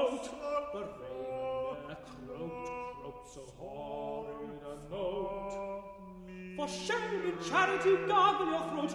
note, but Raven croaked, croaked so horrid a note. For shame and charity, gargle your throat,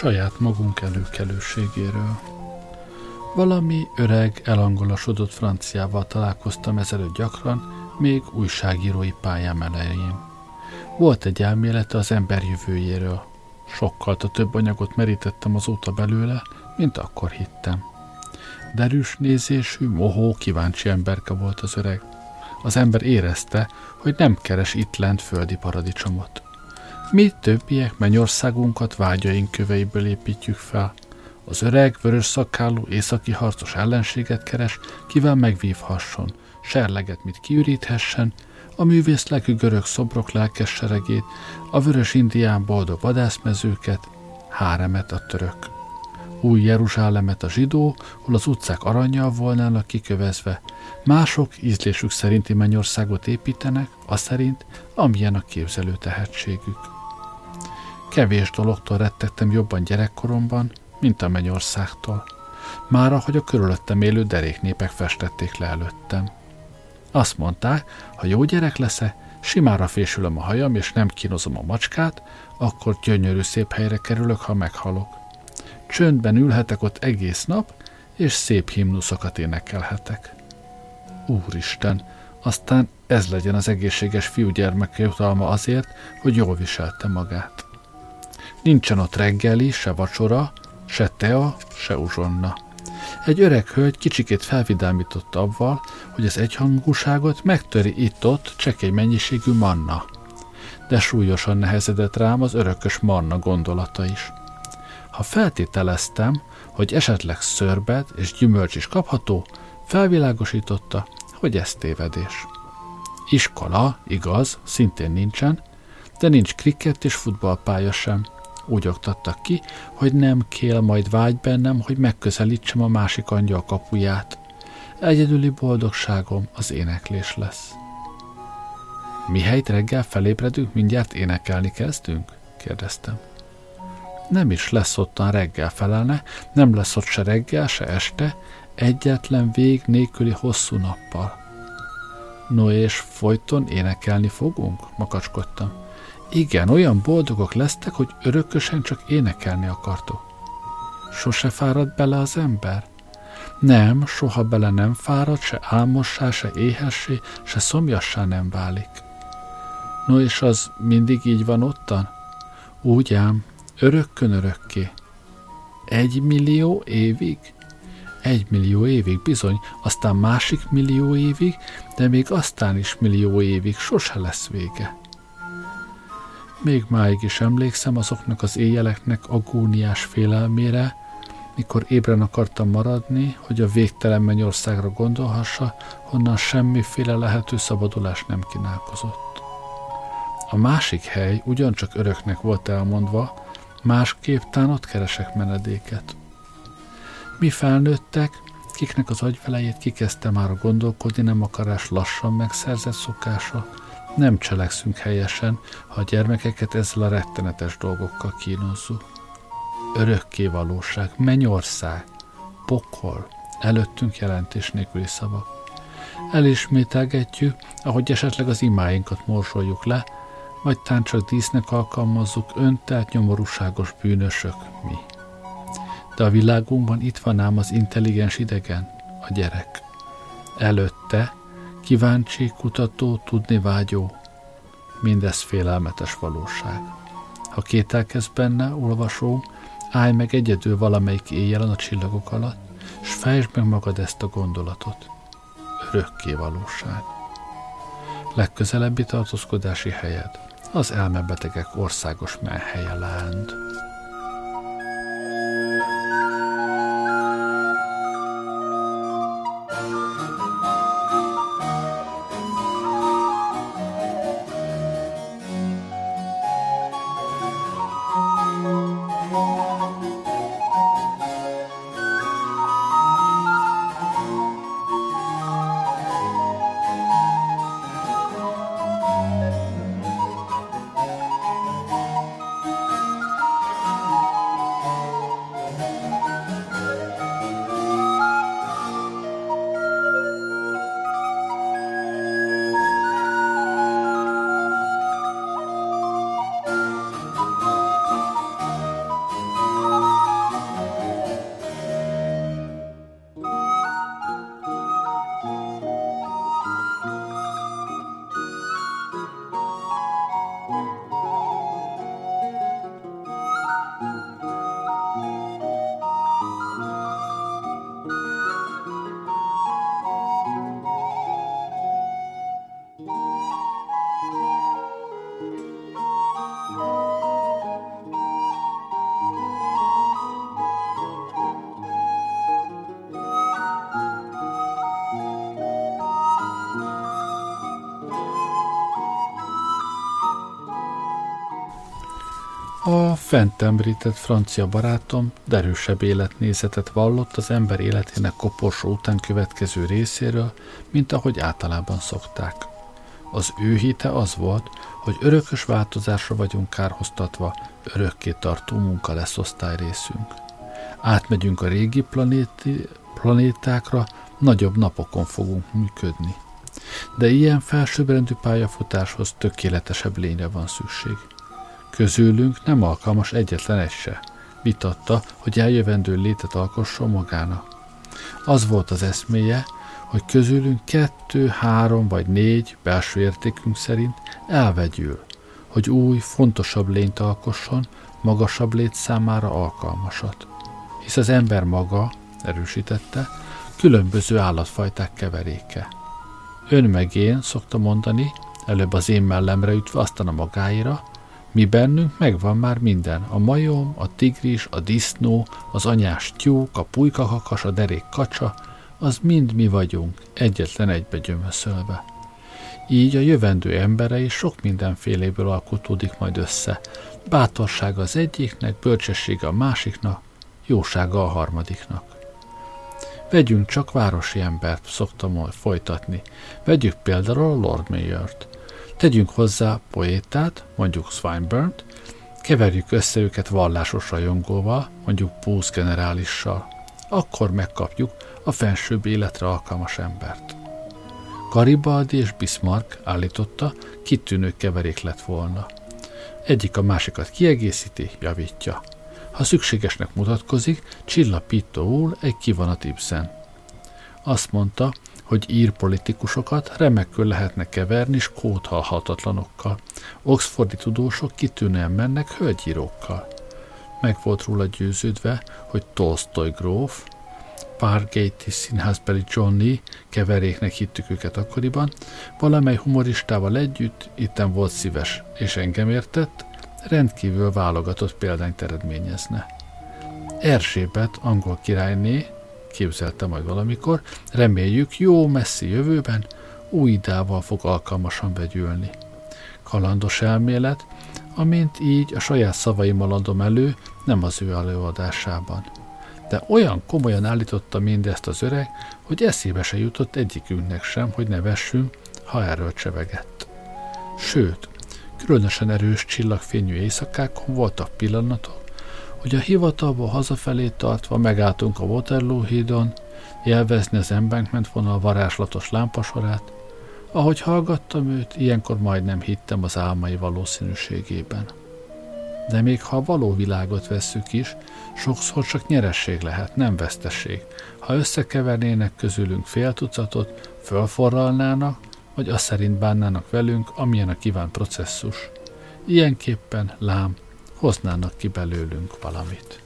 saját magunk előkelőségéről. Valami öreg, elangolosodott franciával találkoztam ezelőtt gyakran, még újságírói pályám elején. Volt egy elmélete az ember jövőjéről. Sokkal több anyagot merítettem azóta belőle, mint akkor hittem. Derűs nézésű, mohó, kíváncsi emberke volt az öreg. Az ember érezte, hogy nem keres itt lent földi paradicsomot. Mi többiek mennyországunkat vágyaink köveiből építjük fel. Az öreg, vörös szakkálú, északi harcos ellenséget keres, kivel megvívhasson, serleget, mit kiüríthessen, a művészlekű görög szobrok lelkes seregét, a vörös indián boldog vadászmezőket, háremet a török. Új Jeruzsálemet a zsidó, hol az utcák aranyjal volnának kikövezve, mások ízlésük szerinti mennyországot építenek, az szerint, amilyen a képzelő tehetségük. Kevés dologtól rettettem jobban gyerekkoromban, mint a mennyországtól. Mára, hogy a körülöttem élő deréknépek festették le előttem. Azt mondták, ha jó gyerek lesz-e, simára fésülöm a hajam, és nem kínozom a macskát, akkor gyönyörű szép helyre kerülök, ha meghalok. Csöndben ülhetek ott egész nap, és szép himnuszokat énekelhetek. Úristen, aztán ez legyen az egészséges fiúgyermeke jutalma azért, hogy jól viselte magát. Nincsen ott reggeli, se vacsora, se tea, se uzsonna. Egy öreg hölgy kicsikét felvidámította avval, hogy az egyhangúságot megtöri itt-ott csekély mennyiségű manna. De súlyosan nehezedett rám az örökös manna gondolata is. Ha feltételeztem, hogy esetleg szörbet és gyümölcs is kapható, felvilágosította, hogy ez tévedés. Iskola, igaz, szintén nincsen, de nincs krikett és futballpálya sem – úgy oktattak ki, hogy nem kél majd vágy bennem, hogy megközelítsem a másik angyal kapuját. Egyedüli boldogságom az éneklés lesz. Mihelyt reggel felébredünk, mindjárt énekelni kezdünk? kérdeztem. Nem is lesz ottan reggel felelne, nem lesz ott se reggel, se este, egyetlen vég nélküli hosszú nappal. No és folyton énekelni fogunk? Makacskodtam. Igen, olyan boldogok lesztek, hogy örökösen csak énekelni akartok. Sose fárad bele az ember? Nem, soha bele nem fárad, se álmossá, se éhessé, se szomjassá nem válik. No és az mindig így van ottan? Úgy ám, örökkön örökké. Egy millió évig? Egy millió évig bizony, aztán másik millió évig, de még aztán is millió évig sose lesz vége. Még máig is emlékszem azoknak az éjjeleknek agóniás félelmére, mikor ébren akartam maradni, hogy a végtelen mennyországra gondolhassa, honnan semmiféle lehető szabadulás nem kínálkozott. A másik hely ugyancsak öröknek volt elmondva, másképp tán ott keresek menedéket. Mi felnőttek, kiknek az agyvelejét kikezdte már a gondolkodni nem akarás lassan megszerzett szokása, nem cselekszünk helyesen, ha a gyermekeket ezzel a rettenetes dolgokkal kínozzuk. Örökké valóság, mennyország, pokol, előttünk jelentés nélküli szavak. Elismételgetjük, ahogy esetleg az imáinkat morsoljuk le, vagy tán csak dísznek alkalmazzuk öntelt nyomorúságos bűnösök mi. De a világunkban itt van ám az intelligens idegen, a gyerek. Előtte kíváncsi, kutató, tudni vágyó, mindez félelmetes valóság. Ha kételkezz benne, olvasó, állj meg egyedül valamelyik éjjel a csillagok alatt, s fejtsd meg magad ezt a gondolatot. Örökké valóság. Legközelebbi tartózkodási helyed az elmebetegek országos menhelye Land. Fent említett francia barátom derűsebb életnézetet vallott az ember életének koporsó után következő részéről, mint ahogy általában szokták. Az ő hite az volt, hogy örökös változásra vagyunk kárhoztatva, örökké tartó munka lesz osztályrészünk. Átmegyünk a régi planéti, planétákra, nagyobb napokon fogunk működni. De ilyen felsőbbrendű pályafutáshoz tökéletesebb lényre van szükség. Közülünk nem alkalmas egyetlen egy se. Vitatta, hogy eljövendő létet alkosson magának. Az volt az eszméje, hogy közülünk kettő, három vagy négy belső értékünk szerint elvegyül, hogy új, fontosabb lényt alkosson, magasabb lét számára alkalmasat. Hisz az ember maga, erősítette, különböző állatfajták keveréke. Ön meg én, szokta mondani, előbb az én mellemre ütve, aztán a magáira, mi bennünk megvan már minden. A majom, a tigris, a disznó, az anyás tyúk, a pulykakakas, a derék kacsa, az mind mi vagyunk, egyetlen egybe gyömöszölve. Így a jövendő embere is sok mindenféléből alkotódik majd össze. Bátorsága az egyiknek, bölcsessége a másiknak, jósága a harmadiknak. Vegyünk csak városi embert, szoktam folytatni. Vegyük például a Lord Mayor-t. Tegyünk hozzá poétát, mondjuk Swinburne-t, keverjük össze őket vallásos rajongóval, mondjuk Booth generálissal. akkor megkapjuk a fensőbb életre alkalmas embert. Garibaldi és Bismarck állította, kitűnő keverék lett volna. Egyik a másikat kiegészíti, javítja. Ha szükségesnek mutatkozik, csillapító úr egy kivonat Ibsen. Azt mondta, hogy ír politikusokat remekül lehetne keverni skóthalhatatlanokkal. Oxfordi tudósok kitűnően mennek hölgyírókkal. Meg volt róla győződve, hogy Tolstoy gróf, Pargate színházbeli Johnny keveréknek hittük őket akkoriban, valamely humoristával együtt itten volt szíves, és engem értett, rendkívül válogatott példányt eredményezne. Erzsébet, angol királyné, képzelte majd valamikor, reméljük jó messzi jövőben új idával fog alkalmasan vegyülni. Kalandos elmélet, amint így a saját szavaimmal adom elő, nem az ő előadásában. De olyan komolyan állította mindezt az öreg, hogy eszébe se jutott egyikünknek sem, hogy nevessünk, ha erről csevegett. Sőt, különösen erős csillagfényű éjszakákon voltak pillanatok, hogy a hivatalból hazafelé tartva megálltunk a Waterloo hídon, jelvezni az embankment vonal varázslatos lámpasorát, ahogy hallgattam őt, ilyenkor majdnem hittem az álmai valószínűségében. De még ha a való világot vesszük is, sokszor csak nyeresség lehet, nem veszteség. Ha összekevernének közülünk fél tucatot, fölforralnának, vagy azt szerint bánnának velünk, amilyen a kívánt processzus. Ilyenképpen, lám, hoznának ki belőlünk valamit.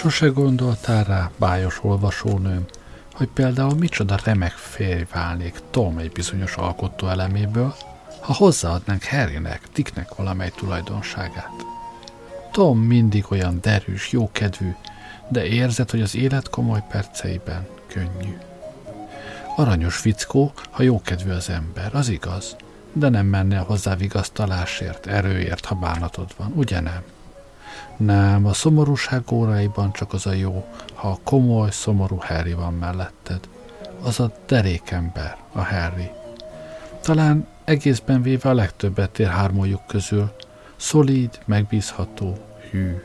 Sose gondoltál rá, bájos olvasónőm, hogy például micsoda remek férj válnék Tom egy bizonyos alkotó eleméből, ha hozzáadnánk Harrynek, Dicknek valamely tulajdonságát. Tom mindig olyan derűs, jókedvű, de érzed, hogy az élet komoly perceiben könnyű. Aranyos fickó, ha jókedvű az ember, az igaz, de nem mennél hozzá vigasztalásért, erőért, ha bánatod van, ugye nem? Nem, a szomorúság óráiban csak az a jó, ha a komoly, szomorú Harry van melletted. Az a derékember, a Harry. Talán egészben véve a legtöbbet ér hármójuk közül. Szolíd, megbízható, hű.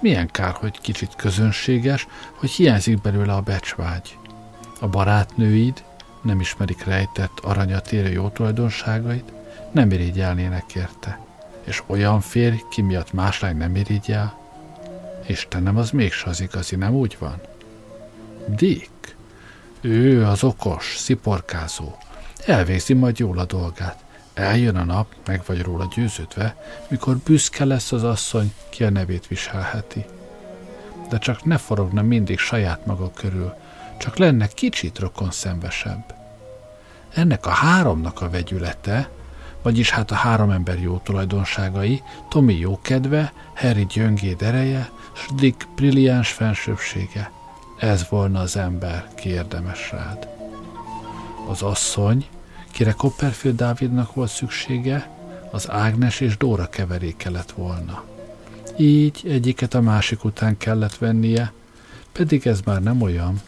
Milyen kár, hogy kicsit közönséges, hogy hiányzik belőle a becsvágy. A barátnőid nem ismerik rejtett aranyat érő jó tulajdonságait, nem irigyelnének érte és olyan férj, ki miatt más lány nem irigyel? Istenem, az mégse az igazi, nem úgy van? Dick, ő az okos, sziporkázó, elvégzi majd jól a dolgát. Eljön a nap, meg vagy róla győződve, mikor büszke lesz az asszony, ki a nevét viselheti. De csak ne forogna mindig saját maga körül, csak lenne kicsit rokon szembesebb. Ennek a háromnak a vegyülete, vagyis hát a három ember jó tulajdonságai, Tommy jókedve, Harry gyöngéd ereje, s Dick brilliáns fensőbsége. Ez volna az ember, ki érdemes rád. Az asszony, kire Copperfield Dávidnak volt szüksége, az Ágnes és Dóra keveréke lett volna. Így egyiket a másik után kellett vennie, pedig ez már nem olyan.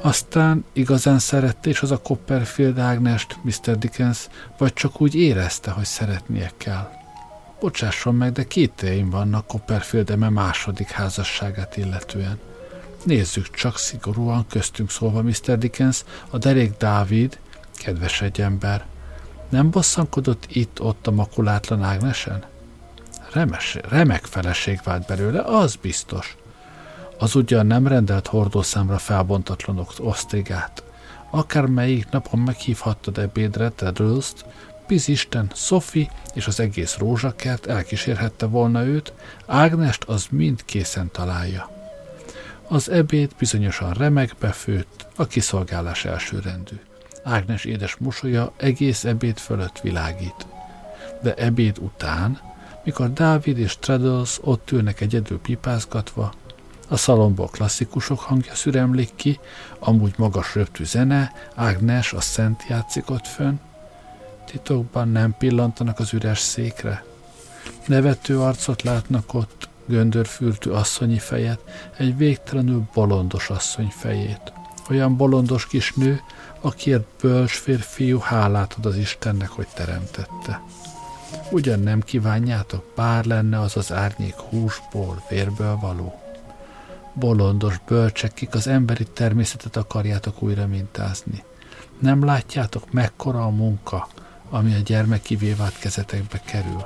Aztán igazán szerette és az a Copperfield Ágnest, Mr. Dickens, vagy csak úgy érezte, hogy szeretnie kell. Bocsásson meg, de két én vannak Copperfield eme második házasságát illetően. Nézzük csak szigorúan köztünk szólva, Mr. Dickens, a derék Dávid, kedves egy ember, nem bosszankodott itt-ott a makulátlan Ágnesen? Remes, remek feleség vált belőle, az biztos. Az ugyan nem rendelt hordószámra felbontatlanok osztrigát. Akármelyik napon meghívhattad ebédre Tedrölst, Bizisten, Sophie és az egész rózsakert elkísérhette volna őt, Ágnest az mind készen találja. Az ebéd bizonyosan remekbe főtt, a kiszolgálás elsőrendű. Ágnes édes mosolya egész ebéd fölött világít. De ebéd után, mikor Dávid és Treadles ott ülnek egyedül pipázgatva, a szalomból klasszikusok hangja szüremlik ki, amúgy magas röptű zene, Ágnes a szent játszik ott fönn. Titokban nem pillantanak az üres székre. Nevető arcot látnak ott, göndörfürtű asszonyi fejet, egy végtelenül bolondos asszony fejét. Olyan bolondos kis nő, akiért bölcs férfiú hálát ad az Istennek, hogy teremtette. Ugyan nem kívánjátok, bár lenne az az árnyék húsból, vérből való? Bolondos bölcsek, kik az emberi természetet akarjátok újra mintázni. Nem látjátok, mekkora a munka, ami a gyermeki vált kezetekbe kerül.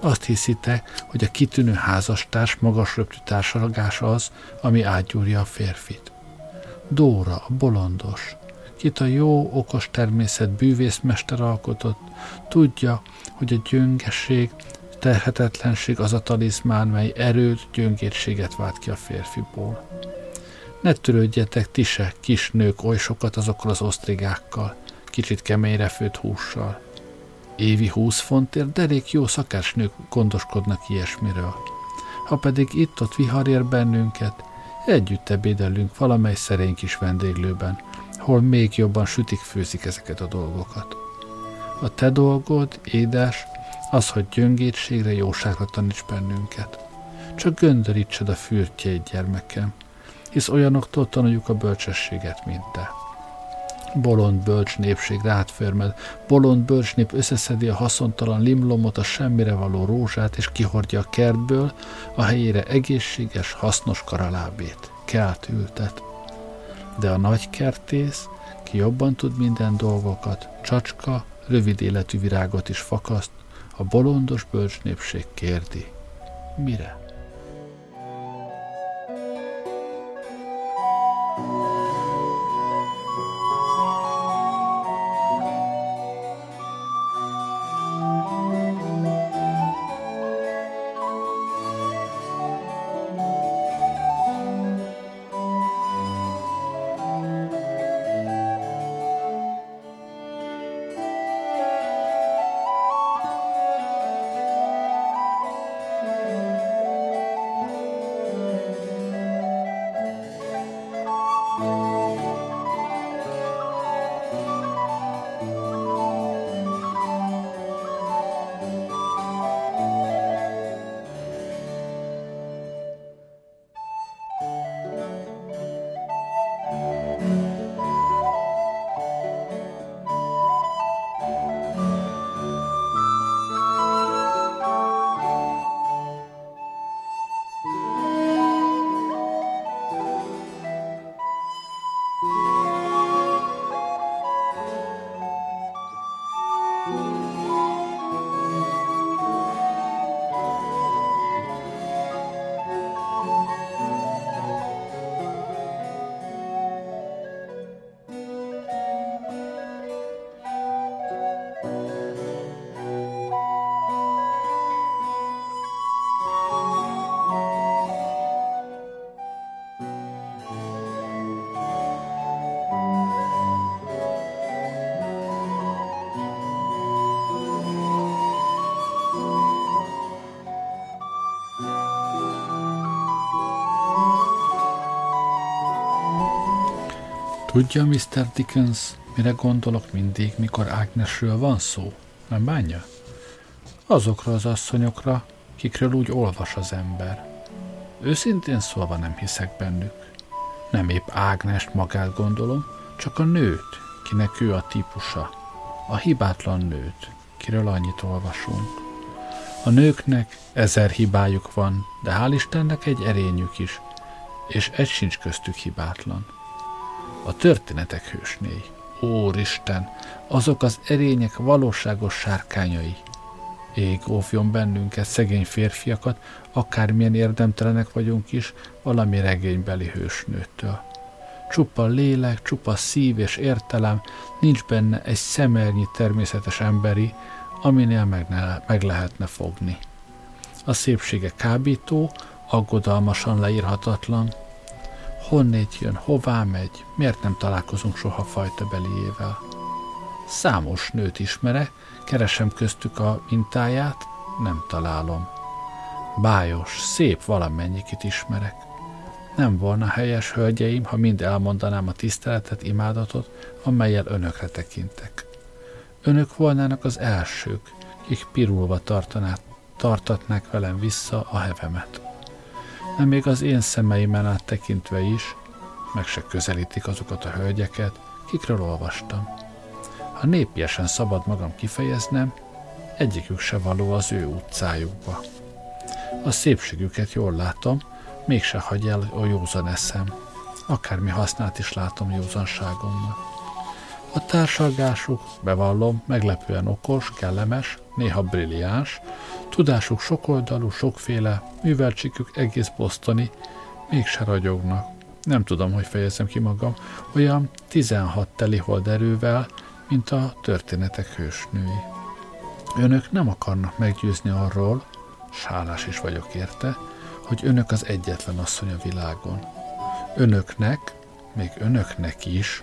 Azt hiszitek, hogy a kitűnő házastárs magas röptű társalgás az, ami átgyúrja a férfit. Dóra, a bolondos, kit a jó, okos természet bűvészmester alkotott, tudja, hogy a gyöngeség, terhetetlenség az a talizmán, mely erőt, gyöngétséget vált ki a férfiból. Ne törődjetek ti se, kis nők, oly sokat azokkal az osztrigákkal, kicsit keményre főtt hússal. Évi húsz fontért derék jó szakácsnők gondoskodnak ilyesmiről. Ha pedig itt-ott vihar ér bennünket, együtt ebédelünk valamely szerény kis vendéglőben, hol még jobban sütik, főzik ezeket a dolgokat. A te dolgod, édes, az, hogy gyöngétségre, jóságra taníts bennünket. Csak göndörítsed a fürtjeid, gyermekem, hisz olyanoktól tanuljuk a bölcsességet, mint te. Bolond bölcs népség rád förmed, bolond bölcs nép összeszedi a haszontalan limlomot, a semmire való rózsát, és kihordja a kertből, a helyére egészséges, hasznos karalábét. Kelt ültet de a nagy kertész, ki jobban tud minden dolgokat, csacska, rövid életű virágot is fakaszt, a bolondos bölcs népség kérdi. Mire? Tudja, Mr. Dickens, mire gondolok mindig, mikor Ágnesről van szó? Nem bánja? Azokra az asszonyokra, kikről úgy olvas az ember. Őszintén szólva nem hiszek bennük. Nem épp Ágnest magát gondolom, csak a nőt, kinek ő a típusa. A hibátlan nőt, kiről annyit olvasunk. A nőknek ezer hibájuk van, de hál' Istennek egy erényük is, és egy sincs köztük hibátlan. A történetek hősnéi. Úristen, azok az erények valóságos sárkányai. Ég óvjon bennünket, szegény férfiakat, akármilyen érdemtelenek vagyunk is, valami regénybeli hősnőtől. Csupa lélek, csupa szív és értelem, nincs benne egy szemernyi természetes emberi, aminél meg, ne, meg lehetne fogni. A szépsége kábító, aggodalmasan leírhatatlan. Honnét jön, hová megy, miért nem találkozunk soha fajta beliével? Számos nőt ismerek, keresem köztük a mintáját, nem találom. Bájos, szép valamennyikit ismerek. Nem volna helyes, hölgyeim, ha mind elmondanám a tiszteletet, imádatot, amelyel önökre tekintek. Önök volnának az elsők, kik pirulva tartanák, tartatnák velem vissza a hevemet. Nem még az én szemeimen át tekintve is, meg se közelítik azokat a hölgyeket, kikről olvastam. Ha népiesen szabad magam kifejeznem, egyikük se való az ő utcájukba. A szépségüket jól látom, mégse hagy el a józan eszem. Akármi hasznát is látom józanságomnak. A társalgásuk, bevallom, meglepően okos, kellemes, néha brilliáns, tudásuk sokoldalú, sokféle, műveltségük egész bosztoni, mégse ragyognak. Nem tudom, hogy fejezem ki magam, olyan 16 telihold erővel, mint a történetek hősnői. Önök nem akarnak meggyőzni arról, sálás is vagyok érte, hogy önök az egyetlen asszony a világon. Önöknek, még önöknek is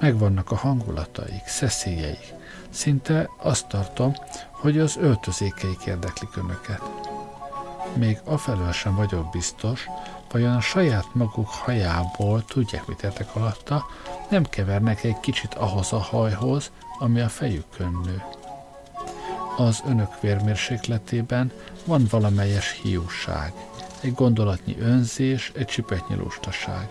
megvannak a hangulataik, szeszélyeik. Szinte azt tartom, hogy az öltözékeik érdeklik önöket. Még afelől sem vagyok biztos, vajon a saját maguk hajából, tudják mit értek alatta, nem kevernek egy kicsit ahhoz a hajhoz, ami a fejükön nő. Az önök vérmérsékletében van valamelyes hiúság, egy gondolatnyi önzés, egy csipetnyi lustaság.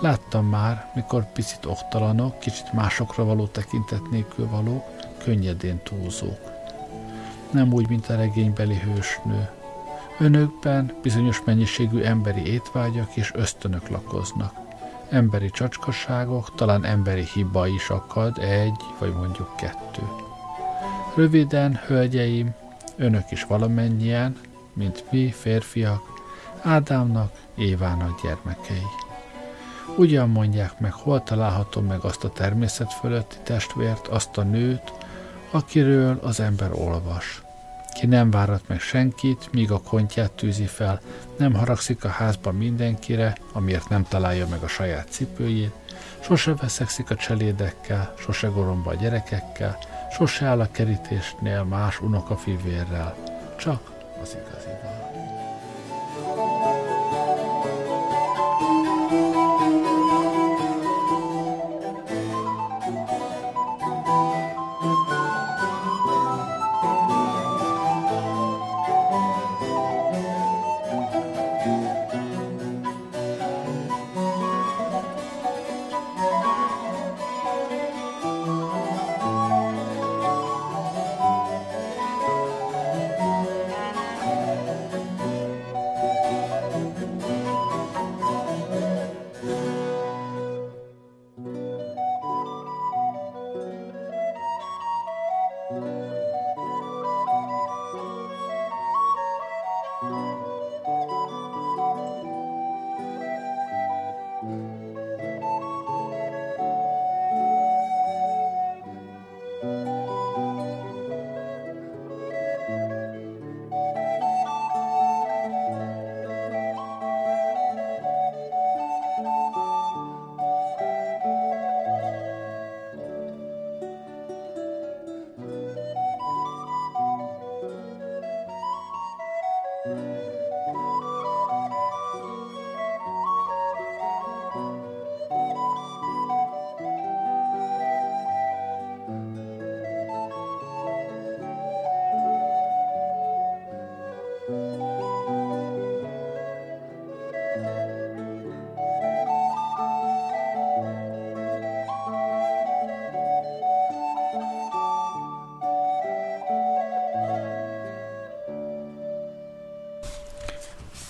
Láttam már, mikor picit oktalanok, kicsit másokra való tekintet nélkül való, könnyedén túlzók. Nem úgy, mint a regénybeli hősnő. Önökben bizonyos mennyiségű emberi étvágyak és ösztönök lakoznak. Emberi csacskaságok, talán emberi hiba is akad, egy vagy mondjuk kettő. Röviden, hölgyeim, önök is valamennyien, mint mi, férfiak, Ádámnak, Évának gyermekei. Ugyan mondják meg, hol találhatom meg azt a természet fölötti testvért, azt a nőt, akiről az ember olvas. Ki nem várat meg senkit, míg a kontját tűzi fel, nem haragszik a házban mindenkire, amiért nem találja meg a saját cipőjét, sose veszekszik a cselédekkel, sose goromba a gyerekekkel, sose áll a kerítésnél más unokafivérrel, csak az igazival.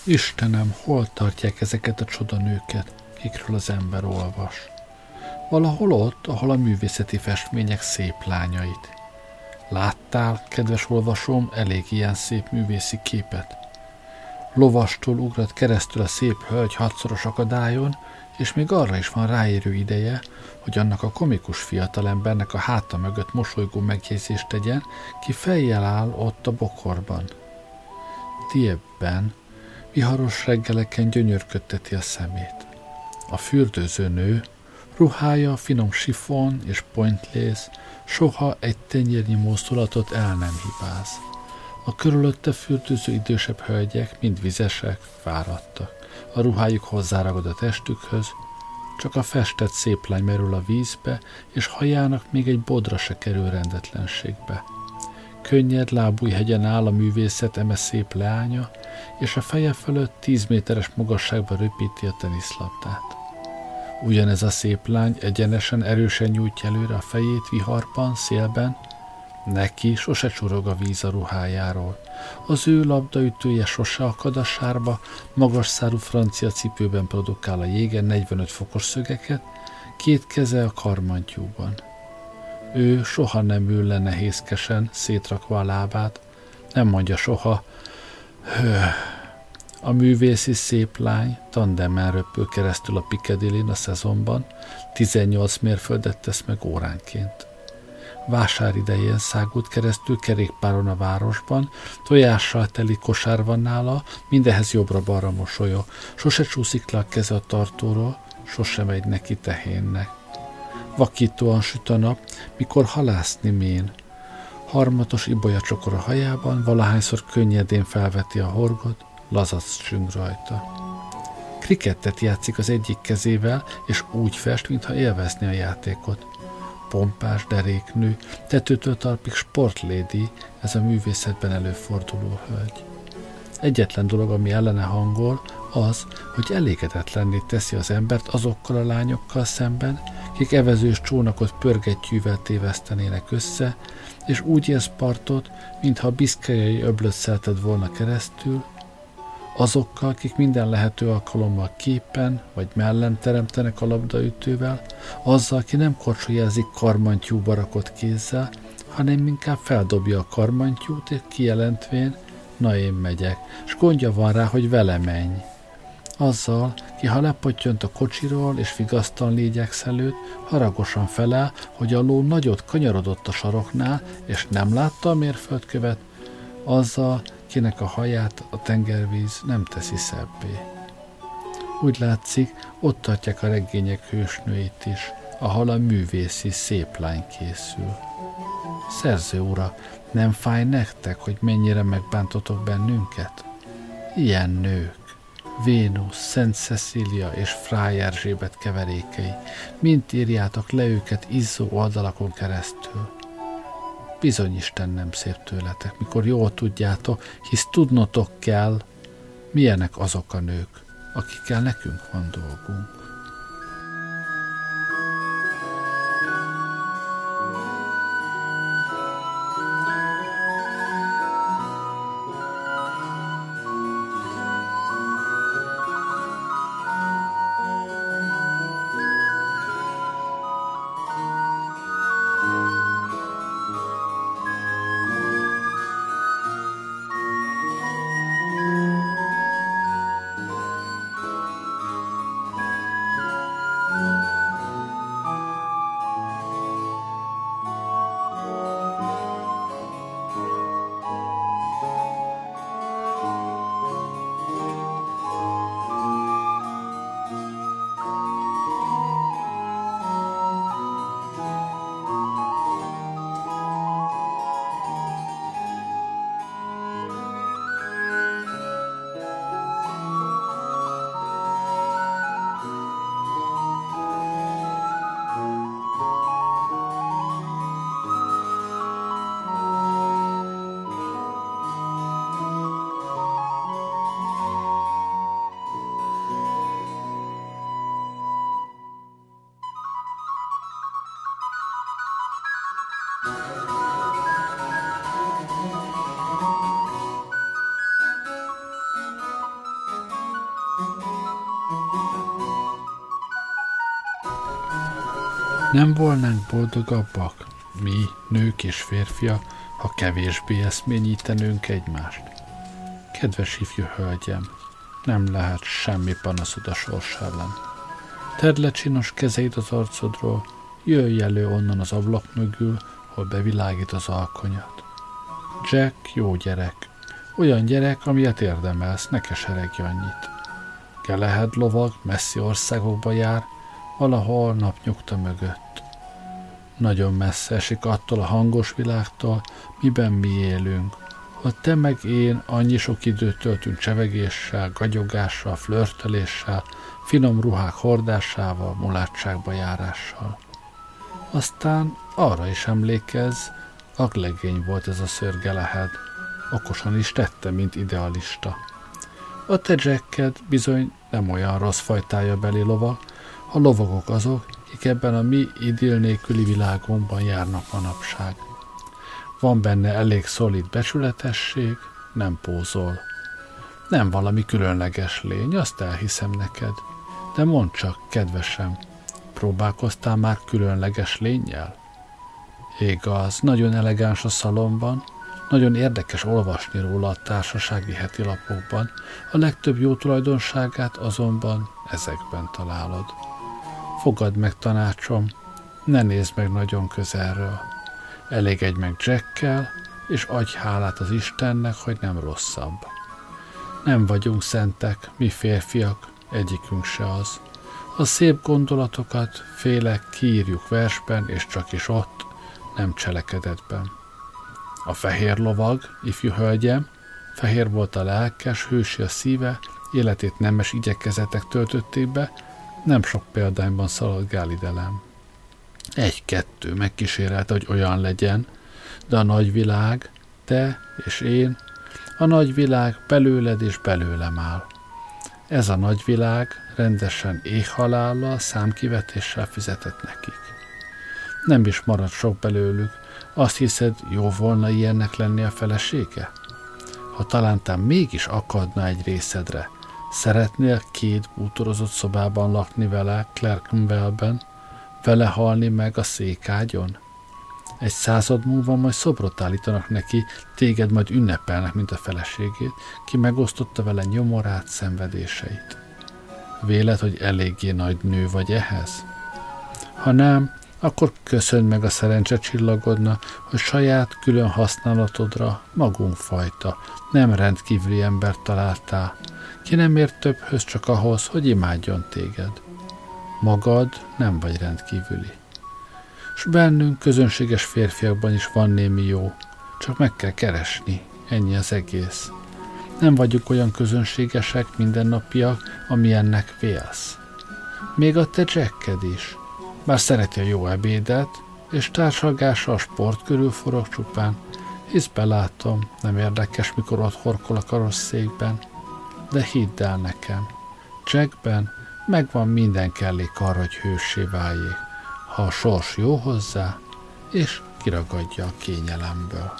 Istenem, hol tartják ezeket a csodanőket, kikről az ember olvas? Valahol ott, ahol a művészeti festmények szép lányait. Láttál, kedves olvasóm, elég ilyen szép művészi képet? Lovastól ugrat keresztül a szép hölgy hatszoros akadályon, és még arra is van ráérő ideje, hogy annak a komikus fiatalembernek a háta mögött mosolygó megjegyzést tegyen, ki fejjel áll ott a bokorban. Tiebben viharos reggeleken gyönyörködteti a szemét. A fürdőző nő, ruhája finom sifon és pointlész, soha egy tenyérnyi mozdulatot el nem hibáz. A körülötte fürdőző idősebb hölgyek mind vizesek, fáradtak. A ruhájuk hozzáragad a testükhöz, csak a festett szép lány merül a vízbe, és hajának még egy bodra se kerül rendetlenségbe. Könnyed hegyen áll a művészet eme szép leánya, és a feje fölött tíz méteres magasságba röpíti a teniszlabdát. Ugyanez a szép lány egyenesen erősen nyújtja előre a fejét viharban, szélben, neki sose csurog a víz a ruhájáról. Az ő labdaütője sose akad a sárba, magas szárú francia cipőben produkál a jégen 45 fokos szögeket, két keze a karmantyúban. Ő soha nem ül le nehézkesen, szétrakva a lábát, nem mondja soha, A művészi szép lány tandemmel röpül keresztül a piccadilly a szezonban, 18 mérföldet tesz meg óránként. Vásár idején szágult keresztül kerékpáron a városban, tojással teli kosár van nála, mindehez jobbra-balra mosolyo. Sose csúszik le a keze a tartóról, sose megy neki tehénnek. Vakítóan süt a nap, mikor halászni mén. Harmatos ibolya csokor a hajában, valahányszor könnyedén felveti a horgot, lazac csüng rajta. Krikettet játszik az egyik kezével, és úgy fest, mintha élvezni a játékot. Pompás deréknő, tetőtől talpig sportlédi, ez a művészetben előforduló hölgy. Egyetlen dolog, ami ellene hangol, az, hogy elégedetlenné teszi az embert azokkal a lányokkal szemben, kik evezős csónakot pörgettyűvel tévesztenének össze, és úgy érsz partot, mintha a biszkajai öblöt szelted volna keresztül, azokkal, akik minden lehető alkalommal képen vagy mellen teremtenek a labdaütővel, azzal, aki nem korcsolyázik karmantyú barakot kézzel, hanem inkább feldobja a karmantyút, és kijelentvén, na én megyek, s gondja van rá, hogy vele menj. Azzal, ki ha lepottyönt a kocsiról és vigasztan légyek előtt, haragosan felel, hogy a ló nagyot kanyarodott a saroknál, és nem látta a mérföldkövet, azzal, kinek a haját a tengervíz nem teszi szebbé. Úgy látszik, ott tartják a regények hősnőit is, ahol a művészi szép lány készül. Szerző ura, nem fáj nektek, hogy mennyire megbántotok bennünket? Ilyen nők, Vénusz, Szent Cecília és Fráj Erzsébet keverékei, mint írjátok le őket izzó oldalakon keresztül. Bizony Isten nem szép tőletek, mikor jól tudjátok, hisz tudnotok kell, milyenek azok a nők, akikkel nekünk van dolgunk. Nem volnánk boldogabbak, mi, nők és férfiak, ha kevésbé eszményítenünk egymást? Kedves ifjú hölgyem, nem lehet semmi panaszod a sors ellen. Tedd le csinos kezeid az arcodról, jöjj elő onnan az ablak mögül, hol bevilágít az alkonyat. Jack jó gyerek, olyan gyerek, amilyet érdemelsz, ne keseregj annyit. Gelehed lovag, messzi országokba jár, valahol napnyugta mögött. Nagyon messze esik attól a hangos világtól, miben mi élünk. Ha te meg én annyi sok időt töltünk csevegéssel, gagyogással, flörteléssel, finom ruhák hordásával, mulátságba járással. Aztán arra is emlékez, aglegény volt ez a szörgelehed. Okosan is tette, mint idealista. A te jacked bizony nem olyan rossz fajtája beli lova, a lovagok azok, akik ebben a mi idill nélküli világunkban járnak manapság. Van benne elég szolid becsületesség, nem pózol. Nem valami különleges lény, azt elhiszem neked. De mondd csak, kedvesem, próbálkoztál már különleges lényel? Igaz, nagyon elegáns a szalomban, nagyon érdekes olvasni róla a társasági heti lapokban, a legtöbb jó tulajdonságát azonban ezekben találod. Fogad meg tanácsom, ne nézd meg nagyon közelről. Elégedj meg Jackkel, és adj hálát az Istennek, hogy nem rosszabb. Nem vagyunk szentek, mi férfiak, egyikünk se az. A szép gondolatokat félek kiírjuk versben, és csak is ott, nem cselekedetben. A fehér lovag, ifjú hölgyem, fehér volt a lelkes, hősi a szíve, életét nemes igyekezetek töltötték be, nem sok példányban szaladgál idelem. Egy-kettő megkísérelte, hogy olyan legyen, de a nagyvilág, te és én, a nagyvilág belőled és belőlem áll. Ez a nagyvilág rendesen éhhalállal, számkivetéssel fizetett nekik. Nem is marad sok belőlük, azt hiszed, jó volna ilyennek lenni a felesége? Ha talántán mégis akadna egy részedre, szeretnél két bútorozott szobában lakni vele Clerkenwellben, vele halni meg a székágyon? Egy század múlva majd szobrot állítanak neki, téged majd ünnepelnek, mint a feleségét, ki megosztotta vele nyomorát, szenvedéseit. Véled, hogy eléggé nagy nő vagy ehhez? Ha nem, akkor köszönd meg a szerencse csillagodna, hogy saját külön használatodra magunkfajta, nem rendkívüli embert találtál, ki nem ért többhöz csak ahhoz, hogy imádjon téged. Magad nem vagy rendkívüli. S bennünk közönséges férfiakban is van némi jó, csak meg kell keresni, ennyi az egész. Nem vagyunk olyan közönségesek, mindennapiak, amilyennek vélsz. Még a te jacked is – bár szereti a jó ebédet, és társalgása a sport körül forog csupán, hisz belátom, nem érdekes, mikor ott horkol a karosszékben, de hidd el nekem, Jackben megvan minden kellék arra, hogy hősé váljék, ha a sors jó hozzá, és kiragadja a kényelemből.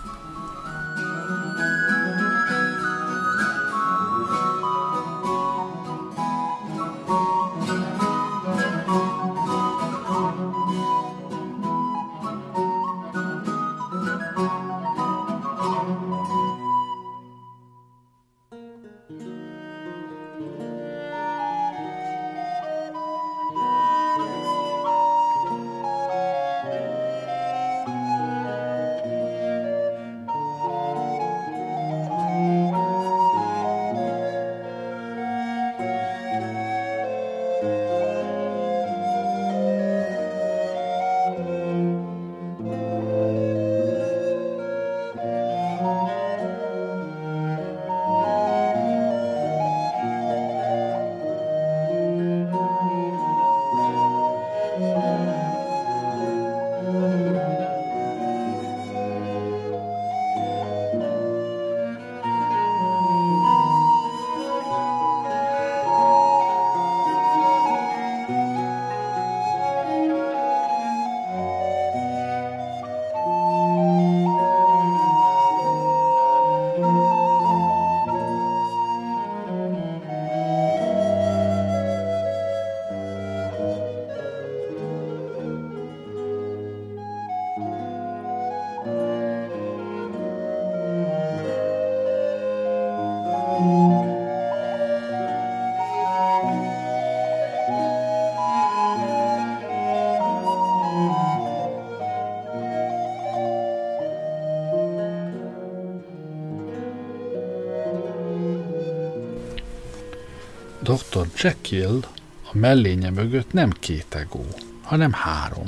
Dr. Jekyll a mellénye mögött nem két egó, hanem három.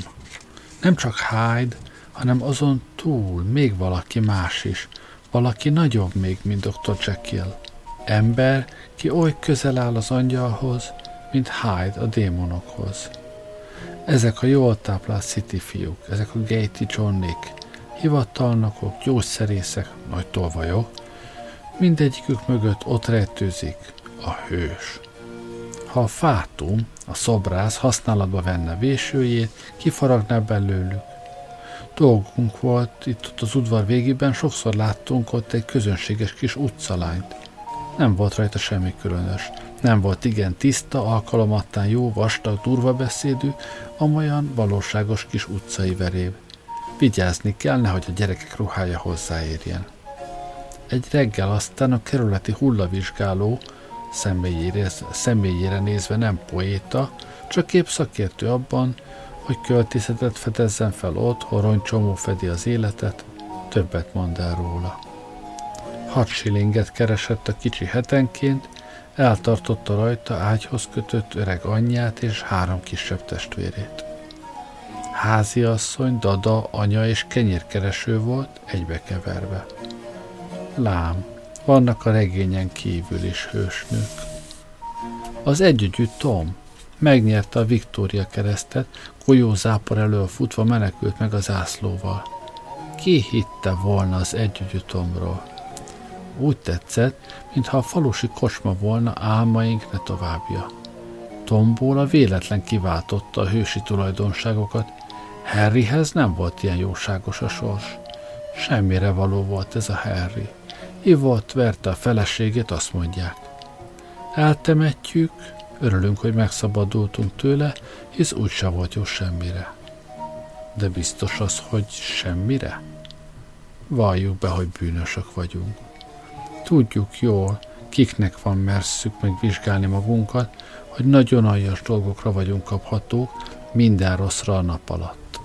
Nem csak Hyde, hanem azon túl még valaki más is, valaki nagyobb még, mint Dr. Jekyll. Ember, ki oly közel áll az angyalhoz, mint Hyde a démonokhoz. Ezek a jól táplált city fiúk, ezek a Gatey Johnnik, hivatalnokok, gyógyszerészek, nagy tolvajok, mindegyikük mögött ott rejtőzik a hős. Ha a fátum, a szobrász használatba venne vésőjét, kifaragná belőlük. Dolgunk volt itt ott az udvar végében, sokszor láttunk ott egy közönséges kis utcalányt. Nem volt rajta semmi különös. Nem volt igen tiszta, alkalomattán jó, vastag, durva beszédű, amolyan valóságos kis utcai veréb. Vigyázni kell, nehogy a gyerekek ruhája hozzáérjen. Egy reggel aztán a kerületi hullavizsgáló személyére, személyére nézve nem poéta, csak kép szakértő abban, hogy költészetet fedezzen fel ott, horonycsomó fedi az életet, többet mond el róla. Hat silinget keresett a kicsi hetenként, eltartotta rajta ágyhoz kötött öreg anyját és három kisebb testvérét. Háziasszony, dada, anya és kenyérkereső volt egybekeverve. Lám, vannak a regényen kívül is hősnők. Az együgyű Tom megnyerte a Viktória keresztet, zápor elől futva menekült meg az ászlóval. Ki hitte volna az együgyű Tomról? Úgy tetszett, mintha a falusi kocsma volna álmaink ne továbbja. Tomból a véletlen kiváltotta a hősi tulajdonságokat. Harryhez nem volt ilyen jóságos a sors. Semmire való volt ez a Harry. Ivott, verte a feleségét, azt mondják. Eltemetjük, örülünk, hogy megszabadultunk tőle, hisz úgyse volt jó semmire. De biztos az, hogy semmire? Valljuk be, hogy bűnösök vagyunk. Tudjuk jól, kiknek van merszük megvizsgálni magunkat, hogy nagyon aljas dolgokra vagyunk kaphatók, minden rosszra a nap alatt.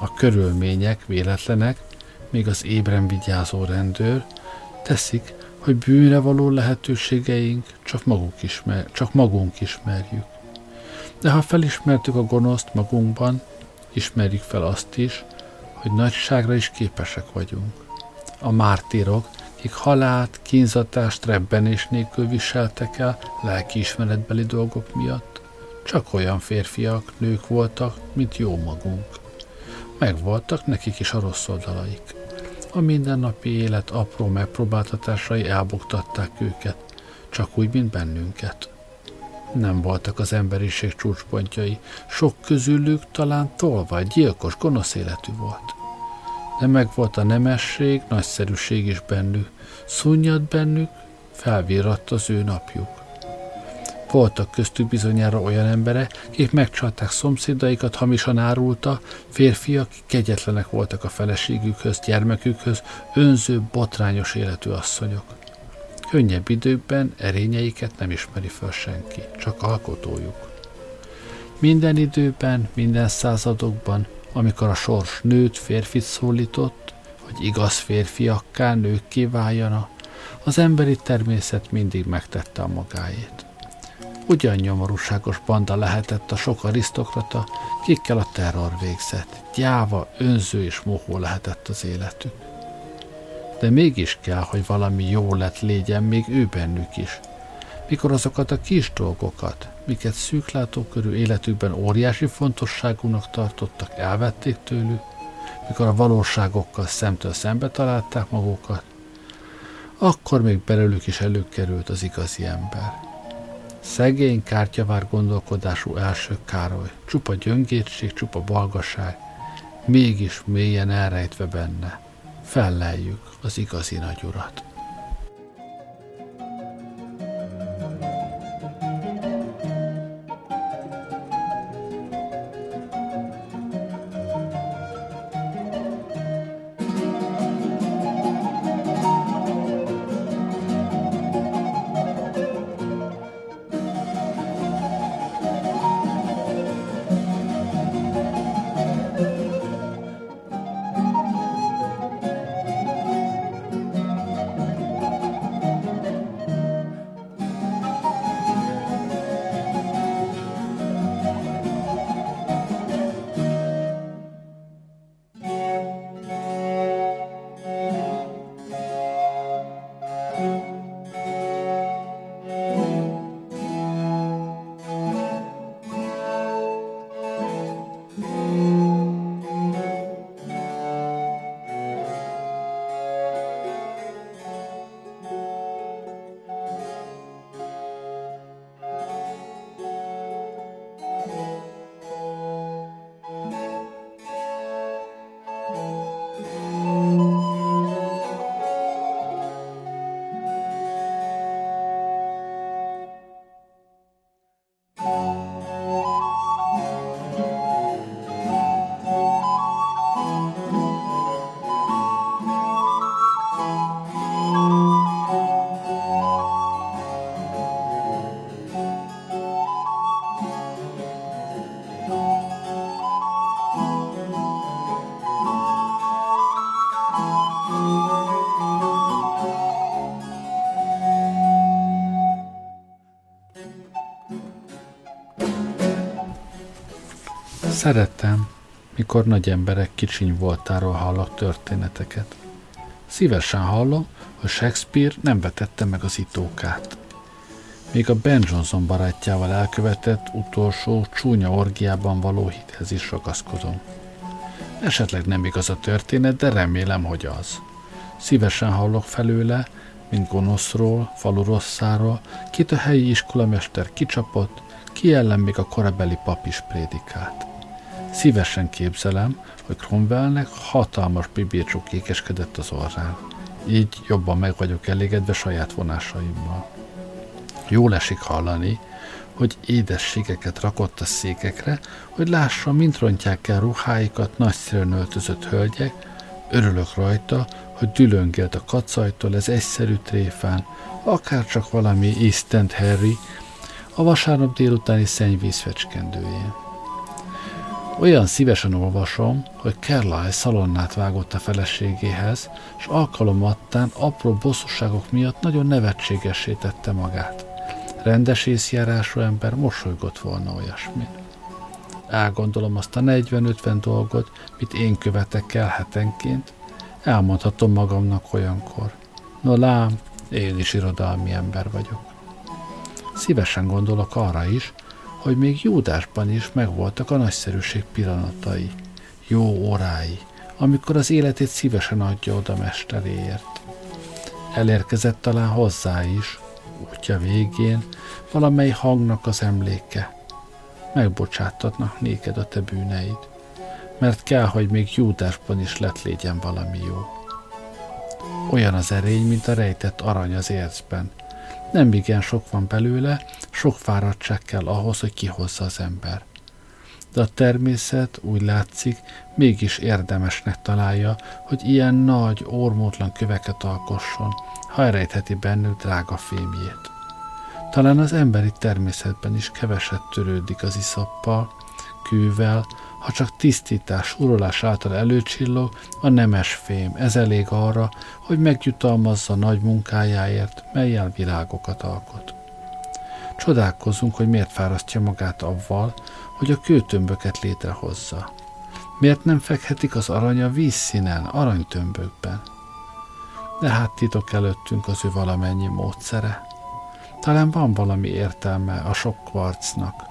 A körülmények véletlenek, még az ébren vigyázó rendőr, teszik, hogy bűnre való lehetőségeink csak, maguk ismer, csak magunk ismerjük. De ha felismertük a gonoszt magunkban, ismerjük fel azt is, hogy nagyságra is képesek vagyunk. A mártírok, akik halált, kínzatást, rebbenés nélkül viseltek el lelkiismeretbeli dolgok miatt, csak olyan férfiak, nők voltak, mint jó magunk. Megvoltak nekik is a rossz oldalaik. A mindennapi élet apró megpróbáltatásai elbuktatták őket, csak úgy, mint bennünket. Nem voltak az emberiség csúcspontjai, sok közülük talán tolvaj, gyilkos, gonosz életű volt. De meg volt a nemesség, nagyszerűség is bennük, szunnyad bennük, felvirratt az ő napjuk. Voltak köztük bizonyára olyan emberek, akik megcsalták szomszédaikat, hamisan árulta, férfiak, kegyetlenek voltak a feleségükhöz, gyermekükhöz, önző, botrányos életű asszonyok. Könnyebb időkben erényeiket nem ismeri fel senki, csak alkotójuk. Minden időben, minden századokban, amikor a sors nőt, férfit szólított, hogy igaz férfiakká, nőkké váljanak, az emberi természet mindig megtette a magáét. Ugyan nyomorúságos banda lehetett a sok arisztokrata, kikkel a terror végzett. Gyáva, önző és mohó lehetett az életük. De mégis kell, hogy valami jó lett légyen még ő bennük is. Mikor azokat a kis dolgokat, miket szűklátókörű életükben óriási fontosságúnak tartottak, elvették tőlük, mikor a valóságokkal szemtől szembe találták magukat, akkor még belőlük is előkerült az igazi ember. Szegény, kártyavár gondolkodású első Károly, csupa gyöngétség, csupa balgaság, mégis mélyen elrejtve benne. Felleljük az igazi nagyurat. Szerettem, mikor nagy emberek kicsiny voltáról hallok történeteket. Szívesen hallom, hogy Shakespeare nem vetette meg az itókát. Még a Ben Jonson barátjával elkövetett utolsó csúnya orgiában való hithez is ragaszkodom. Esetleg nem igaz a történet, de remélem, hogy az. Szívesen hallok felőle, mint gonoszról, falu rosszáról, kit a helyi iskolamester kicsapott, ki ellen még a korabeli pap is prédikált. Szívesen képzelem, hogy Cromwellnek hatalmas bibircsó kékeskedett az orrán. Így jobban meg vagyok elégedve saját vonásaimmal. Jól esik hallani, hogy édességeket rakott a székekre, hogy lássa, mint rontják el ruháikat nagyszerűen öltözött hölgyek, örülök rajta, hogy dülöngélt a kacajtól ez egyszerű tréfán, akár csak valami Eastent Harry, a vasárnap délutáni szennyvíz fecskendőjén. Olyan szívesen olvasom, hogy Carlyle szalonnát vágott a feleségéhez, és alkalomattán apró bosszúságok miatt nagyon nevetségessé tette magát. Rendes észjárású ember mosolygott volna olyasmin. Elgondolom azt a 40-50 dolgot, mit én követek el hetenként, elmondhatom magamnak olyankor. No lám, én is irodalmi ember vagyok. Szívesen gondolok arra is, hogy még Júdásban is megvoltak a nagyszerűség pillanatai, jó órái, amikor az életét szívesen adja oda mesteréért. Elérkezett talán hozzá is, útja végén, valamely hangnak az emléke. Megbocsátatnak néked a te bűneid, mert kell, hogy még Júdásban is lett légyen valami jó. Olyan az erény, mint a rejtett arany az érzben. Nem igen sok van belőle, sok fáradtság kell ahhoz, hogy kihozza az ember. De a természet úgy látszik, mégis érdemesnek találja, hogy ilyen nagy, ormótlan köveket alkosson, ha elrejtheti bennük drága fémjét. Talán az emberi természetben is keveset törődik az iszappal, kővel, ha csak tisztítás, urolás által előcsillog, a nemes fém, ez elég arra, hogy megjutalmazza nagy munkájáért, melyel világokat alkot. Csodálkozunk, hogy miért fárasztja magát avval, hogy a kőtömböket létrehozza. Miért nem fekhetik az aranya vízszínen, aranytömbökben? De hát titok előttünk az ő valamennyi módszere. Talán van valami értelme a sok kvarcnak.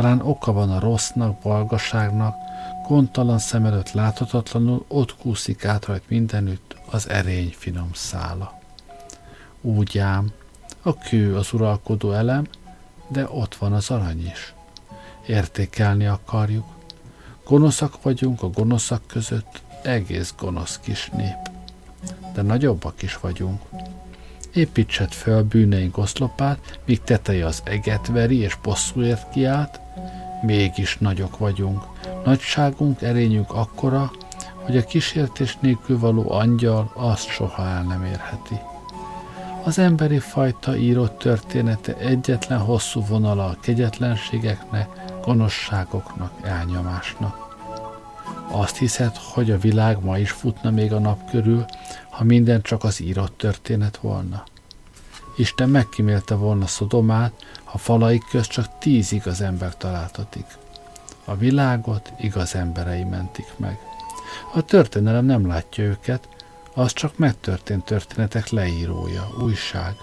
Talán oka van a rossznak, valgaságnak, gondtalan szem előtt láthatatlanul ott kúszik át rajt mindenütt az erény finom szála. Úgy ám, a kő az uralkodó elem, de ott van az arany is. Értékelni akarjuk. Gonoszak vagyunk a gonoszak között, egész gonosz kis nép. De nagyobbak is vagyunk. Építsed föl bűneink oszlopát, míg teteje az eget veri és bosszúért kiállt, mégis nagyok vagyunk. Nagyságunk, erényünk akkora, hogy a kísértés nélkül való angyal azt soha el nem érheti. Az emberi fajta írott története egyetlen hosszú vonala a kegyetlenségeknek, gonoszságoknak, elnyomásnak. Azt hiszed, hogy a világ ma is futna még a nap körül, ha minden csak az írott történet volna? Isten megkímélte volna Szodomát, ha falaik közt csak tíz igaz ember találtatik. A világot igaz emberei mentik meg. A történelem nem látja őket, az csak megtörtént történetek leírója, újság.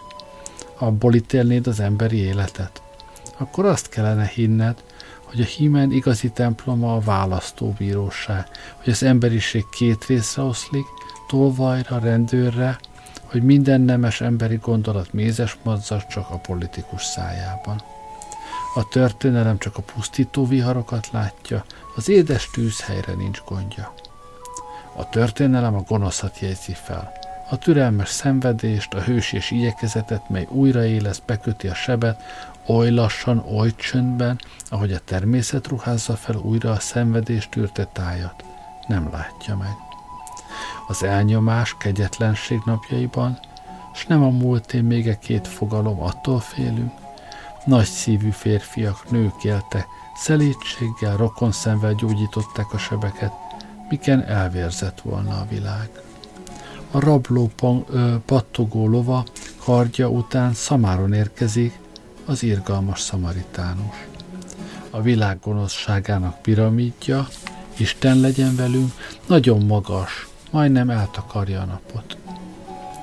Abból ítélnéd az emberi életet? Akkor azt kellene hinned, hogy a hímen igazi temploma a választóbíróság, hogy az emberiség két részre oszlik, tolvajra, rendőrre, hogy minden nemes emberi gondolat mézes madzas csak a politikus szájában. A történelem csak a pusztító viharokat látja, az édes tűzhelyre nincs gondja. A történelem a gonoszat jegyzi fel. A türelmes szenvedést, a hősies igyekezetet, mely újraélesz, beköti a sebet, oly lassan, oly csöndben, ahogy a természet ruházza fel újra a szenvedést tűrte tájat, nem látja meg. Az elnyomás, kegyetlenség napjaiban, s nem a múlté még egy két fogalom, attól félünk. Nagy szívű férfiak, nők éltek, szelítséggel, rokon szemvel gyógyították a sebeket, miken elvérzett volna a világ. A rabló pattogó lova kardja után szamáron érkezik az irgalmas szamaritánus. A világ gonoszságának piramidja, Isten legyen velünk, nagyon magas, majdnem eltakarja a napot.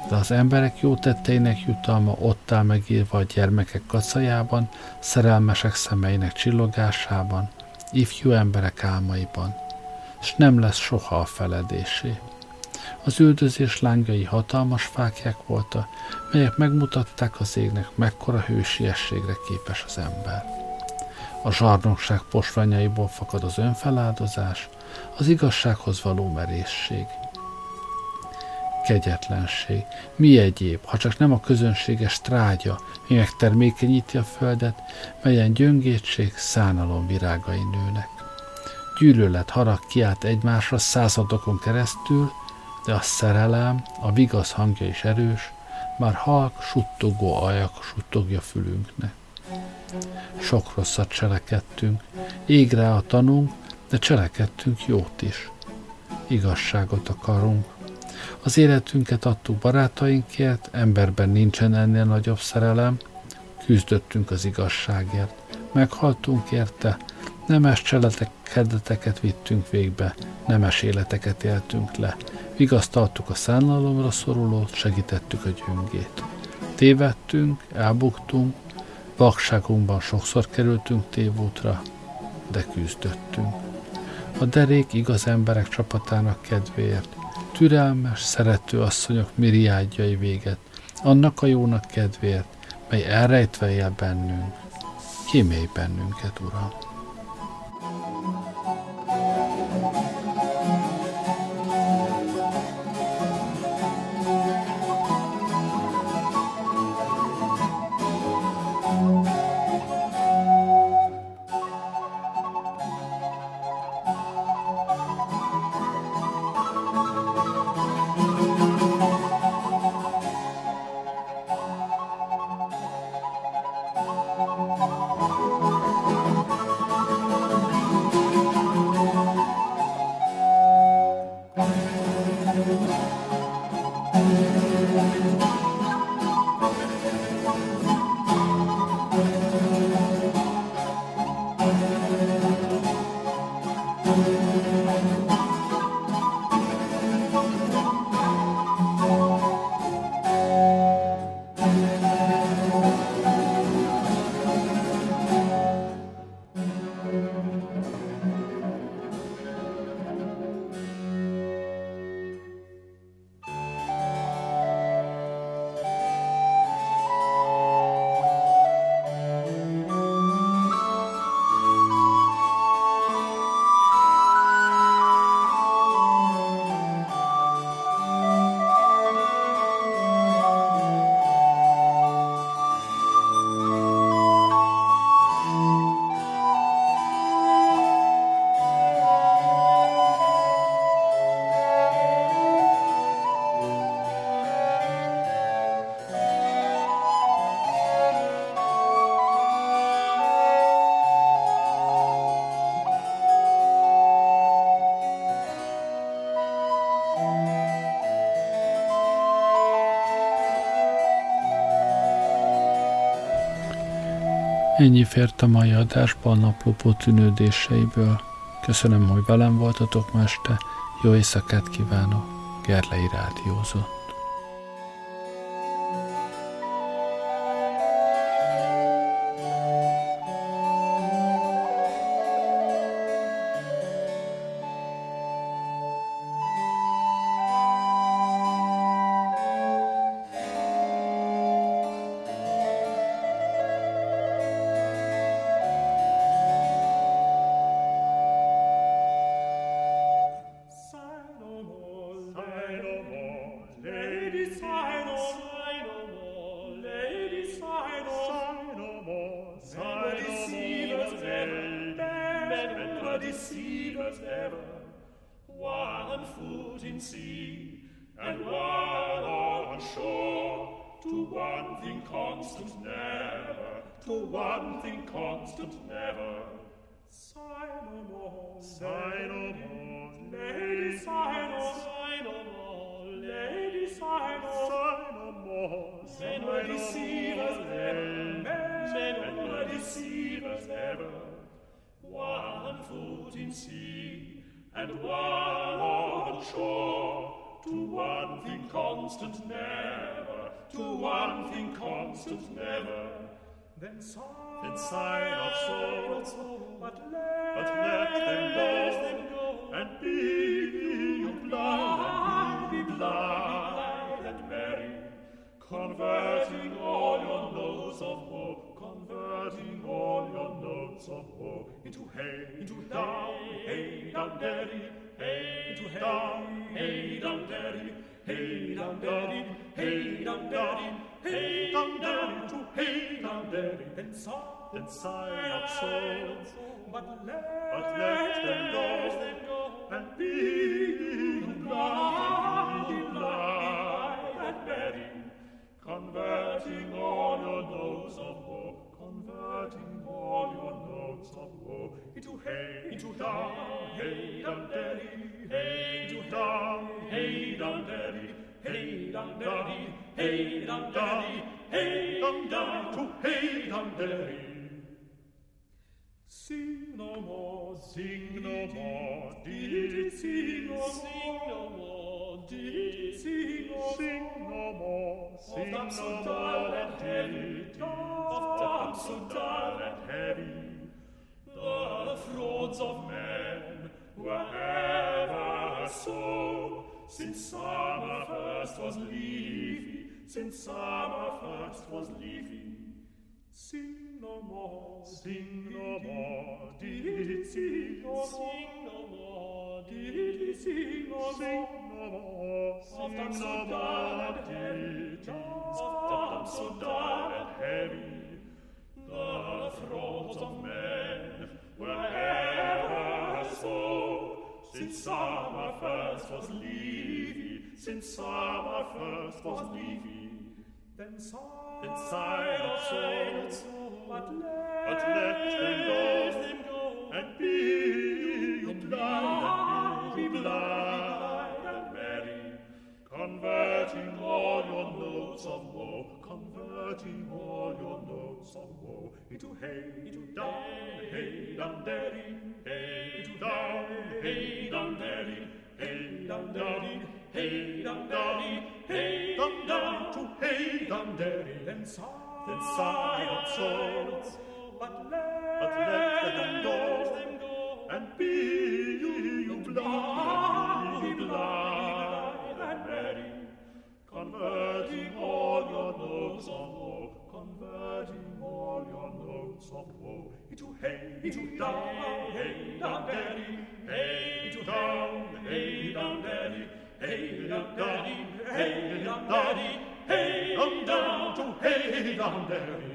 De az emberek jó tetteinek jutalma ott áll megírva a gyermekek kacajában, szerelmesek szemeinek csillogásában, ifjú emberek álmaiban, és nem lesz soha a feledésé. Az üldözés lángjai hatalmas fákják voltak, melyek megmutatták az égnek, mekkora hősiességre képes az ember. A zsarnokság posványaiból fakad az önfeláldozás, az igazsághoz való merészség. Kegyetlenség. Mi egyéb, ha csak nem a közönséges trágya, mi megtermékenyíti a földet, melyen gyöngétség, szánalom virágai nőnek. Gyűlölet, harag kiált egymásra századokon keresztül, de a szerelem, a vigasz hangja is erős, már halk, suttogó ajak suttogja fülünknek. Sok rosszat cselekedtünk, égre a tanunk, de cselekedtünk jót is. Igazságot akarunk. Az életünket adtuk barátainkért, emberben nincsen ennél nagyobb szerelem, küzdöttünk az igazságért, meghaltunk érte, nemes cselekedeteket vittünk végbe, nemes életeket éltünk le, vigasztaltuk a szánalomra szorulót, segítettük a gyöngét. Tévedtünk, elbuktunk, vakságunkban sokszor kerültünk tévútra, de küzdöttünk. A derék igaz emberek csapatának kedvéért, türelmes, szerető asszonyok miriádjai véget, annak a jónak kedvéért, mely elrejtve él bennünk. Kímélj bennünket, Uram! Ennyi fért a mai adásba a naplopó tűnődéseiből. Köszönöm, hogy velem voltatok ma este. Jó éjszakát kívánok. Gerlei Rádiózott. Je ne me désires Je ne me désires ever. One foot in sea And one on shore. To one thing constant never To one thing constant never. Then sigh Then sigh not so But let, but let them go. And be converting all your notes of woe, converting all your notes of woe into hey, into down, hey, down, daddy, hey, into down, hey, down, daddy, hey, down, daddy, hey, down, daddy, hey, down, daddy, to hey, down, daddy, then sigh, then sigh not so, but let, but let them go, and be converting all your notes of woe, converting all your notes of woe into hey, into down, hey, down, daddy, hey, into down, hey, down, daddy, hey, down, daddy, hey, down, daddy, hey, down, daddy, to hey, down, daddy. Sing no more, sing no more, did sing no more, sing no more, did sing no more, sing no more, sing no more, and heavy, of damp so dull and heavy, the frauds of men were ever so, since summer first was leafy, since summer first was leafy. Sing no more, sing no more, did it sing no sing no more, did it sing no sing no more, sing no more, did it soft so dull and heavy, the throats of men were ever so, since summer first was leafy, since summer first was leafy, then sigh, then sigh not so, but let, but let them go, and be you blind, be blind and merry, converting all your notes of woe, converting all your notes of woe into hey, into down, hey, down, daddy, hey, into down, hey, down, daddy, hey, down, daddy, hey, down, daddy, hey, down, daddy, to hey, down, daddy, then sigh, then sigh not so, but let, but let them go, and be you blind, be blind and merry, converting all your notes of woe, converting all your notes of woe into hey, into down, hey, down, daddy, hey, into down, hey, down, daddy, hey, down, daddy, hey, down, daddy, hey, down, down to hey, down, daddy.